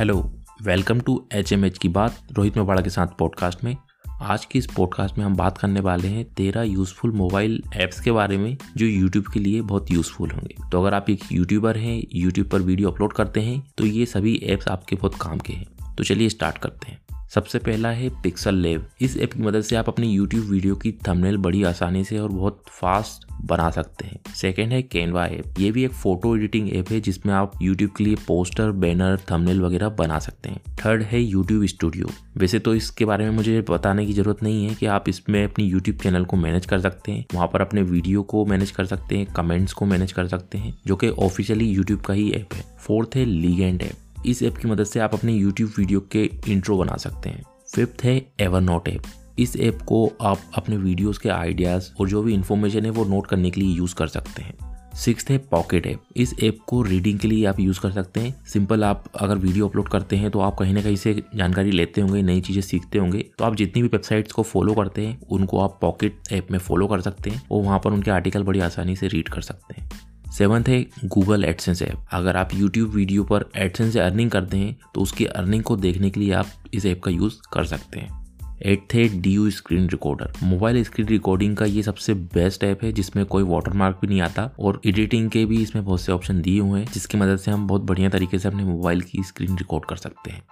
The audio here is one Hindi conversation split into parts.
Hello, welcome to H M H की बात, रोहित मेवाड़ा के साथ पॉडकास्ट में। आज के इस पॉडकास्ट में हम बात करने वाले हैं तेरह यूज़फुल मोबाइल ऐप्स के बारे में, जो यूट्यूब के लिए बहुत यूज़फुल होंगे। तो अगर आप एक यूट्यूबर हैं यूट्यूब पर वीडियो अपलोड करते हैं तो ये सभी ऐप्स आपके बहुत काम के हैं। तो चलिए स्टार्ट करते हैं। सबसे पहला है पिक्सल लेव। इस ऐप की मदद से आप अपनी यूट्यूब वीडियो की थंबनेल बड़ी आसानी से और बहुत फास्ट बना सकते हैं। सेकेंड है कैनवा ऐप। ये भी एक फ़ोटो एडिटिंग ऐप है जिसमें आप यूट्यूब के लिए पोस्टर बैनर थंबनेल वगैरह बना सकते हैं। थर्ड है यूट्यूब स्टूडियो वैसे तो इसके बारे में मुझे बताने की ज़रूरत नहीं है कि आप इसमें अपनी यूट्यूब चैनल को मैनेज कर सकते हैं। वहाँ पर अपने वीडियो को मैनेज कर सकते हैं कमेंट्स को मैनेज कर सकते हैं, जो कि ऑफिशियली यूट्यूब का ही ऐप है। फोर्थ है लीगेंड ऐप। इस ऐप की मदद से आप अपने यूट्यूब वीडियो के इंट्रो बना सकते हैं। फिफ्थ है एवर नोट ऐप। इस ऐप को आप अपने वीडियोस के आइडियाज़ और जो भी इन्फॉर्मेशन है वो नोट करने के लिए यूज़ कर सकते हैं। सिक्स है पॉकेट ऐप। इस ऐप को रीडिंग के लिए आप यूज़ कर सकते हैं। सिंपल आप अगर वीडियो अपलोड करते हैं तो आप कहीं ना कहीं से जानकारी लेते होंगे, नई चीज़ें सीखते होंगे। तो आप जितनी भी वेबसाइट्स को फॉलो करते हैं, उनको आप पॉकेट ऐप में फॉलो कर सकते हैं और वहाँ पर उनके आर्टिकल बड़ी आसानी से रीड कर सकते हैं। सेवन्थ है गूगल एडसेंस ऐप। अगर आप यूट्यूब वीडियो पर एडसेंस से अर्निंग करते हैं तो उसकी अर्निंग को देखने के लिए आप इस ऐप का यूज़ कर सकते हैं। एट्थ है D U screen recorder. Mobile screen recording का ये सबसे बेस्ट ऐप है, जिसमें कोई वाटरमार्क भी नहीं आता, और एडिटिंग के भी इसमें बहुत से ऑप्शन दिए हुए हैं, जिसकी मदद से हम बहुत बढ़िया तरीके से अपने मोबाइल की स्क्रीन रिकॉर्ड कर सकते हैं।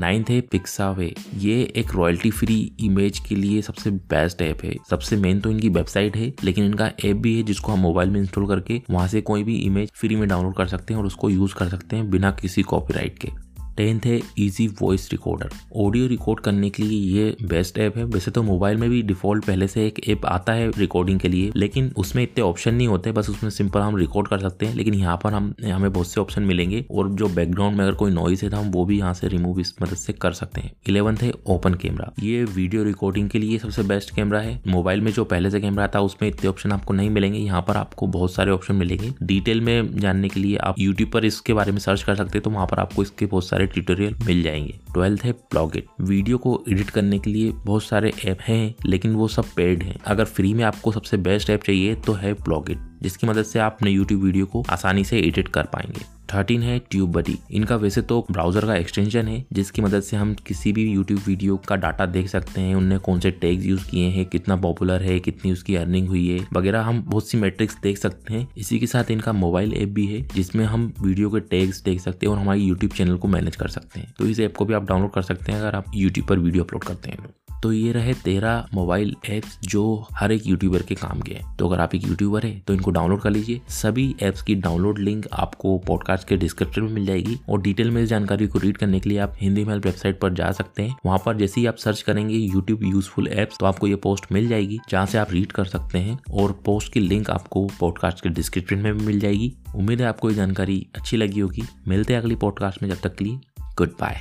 नाइन्थ है पिक्सावे ये एक रॉयल्टी फ्री इमेज के लिए सबसे बेस्ट ऐप है। सबसे मेन तो इनकी वेबसाइट है, लेकिन इनका ऐप भी है जिसको हम मोबाइल में इंस्टॉल करके वहाँ से कोई भी इमेज फ्री में डाउनलोड कर सकते हैं और उसको यूज़ कर सकते हैं बिना किसी कॉपीराइट के। टेंथ है easy voice recorder audio record करने के लिए ये बेस्ट ऐप है। वैसे तो मोबाइल में भी डिफ़ॉल्ट पहले से एक ऐप आता है रिकॉर्डिंग के लिए, लेकिन उसमें इतने ऑप्शन नहीं होते, बस उसमें सिंपल हम रिकॉर्ड कर सकते हैं, लेकिन यहाँ पर हम हमें बहुत से ऑप्शन मिलेंगे, और जो बैकग्राउंड में अगर कोई नॉइज़ है तो हम वो भी यहाँ से रिमूव इस मदद से कर सकते हैं। इलेवंथ है ओपन कैमरा ये वीडियो रिकॉर्डिंग के लिए सबसे बेस्ट कैमरा है। मोबाइल में जो पहले से कैमरा था, उसमें इतने ऑप्शन आपको नहीं मिलेंगे। यहाँ पर आपको बहुत सारे ऑप्शन मिलेंगे। डिटेल में जानने के लिए आप यूट्यूब पर इसके बारे में सर्च कर सकते हैं तो वहाँ पर आपको इसके बहुत सारे ट्यूटोरियल मिल जाएँगे। ट्वेल्थ है ब्लॉगिट वीडियो को एडिट करने के लिए बहुत सारे ऐप हैं, लेकिन वो सब पेड हैं। अगर फ्री में आपको सबसे बेस्ट ऐप चाहिए तो है ब्लॉगिट जिसकी मदद से आप अपने यूट्यूब वीडियो को आसानी से एडिट कर पाएँगे। थर्टीन है ट्यूब बडी इनका वैसे तो ब्राउज़र का एक्सटेंशन है, जिसकी मदद से हम किसी भी यूट्यूब वीडियो का डाटा देख सकते हैं, उनने कौन से टैग्स यूज़ किए हैं, कितना पॉपुलर है, कितनी उसकी अर्निंग हुई है, वगैरह हम बहुत सी मेट्रिक्स देख सकते हैं। इसी के साथ इनका मोबाइल ऐप भी है, जिसमें हम वीडियो के टैग्स देख सकते हैं और हमारे यूट्यूब चैनल को मैनेज कर सकते हैं। तो इस ऐप को भी आप डाउनलोड कर सकते हैं अगर आप यूट्यूब पर वीडियो अपलोड करते हैं। तो ये रहे तेरह मोबाइल ऐप्स जो हर एक यूट्यूबर के काम के हैं। तो अगर आप एक यूट्यूबर है तो इनको डाउनलोड कर लीजिए। सभी एप्स की डाउनलोड लिंक आपको पॉडकास्ट के डिस्क्रिप्शन में मिल जाएगी। और डिटेल में इस जानकारी को रीड करने के लिए आप हिंदी मेल वेबसाइट पर जा सकते हैं। वहाँ पर जैसे ही आप सर्च करेंगे यूट्यूब यूजफुल एप्स तो आपको ये पोस्ट मिल जाएगी, जहाँ से आप रीड कर सकते हैं। और पोस्ट की लिंक आपको पॉडकास्ट के डिस्क्रिप्शन में भी मिल जाएगी। उम्मीद है आपको ये जानकारी अच्छी लगी होगी। मिलते हैं अगली पॉडकास्ट में, जब तक के लिए गुड बाय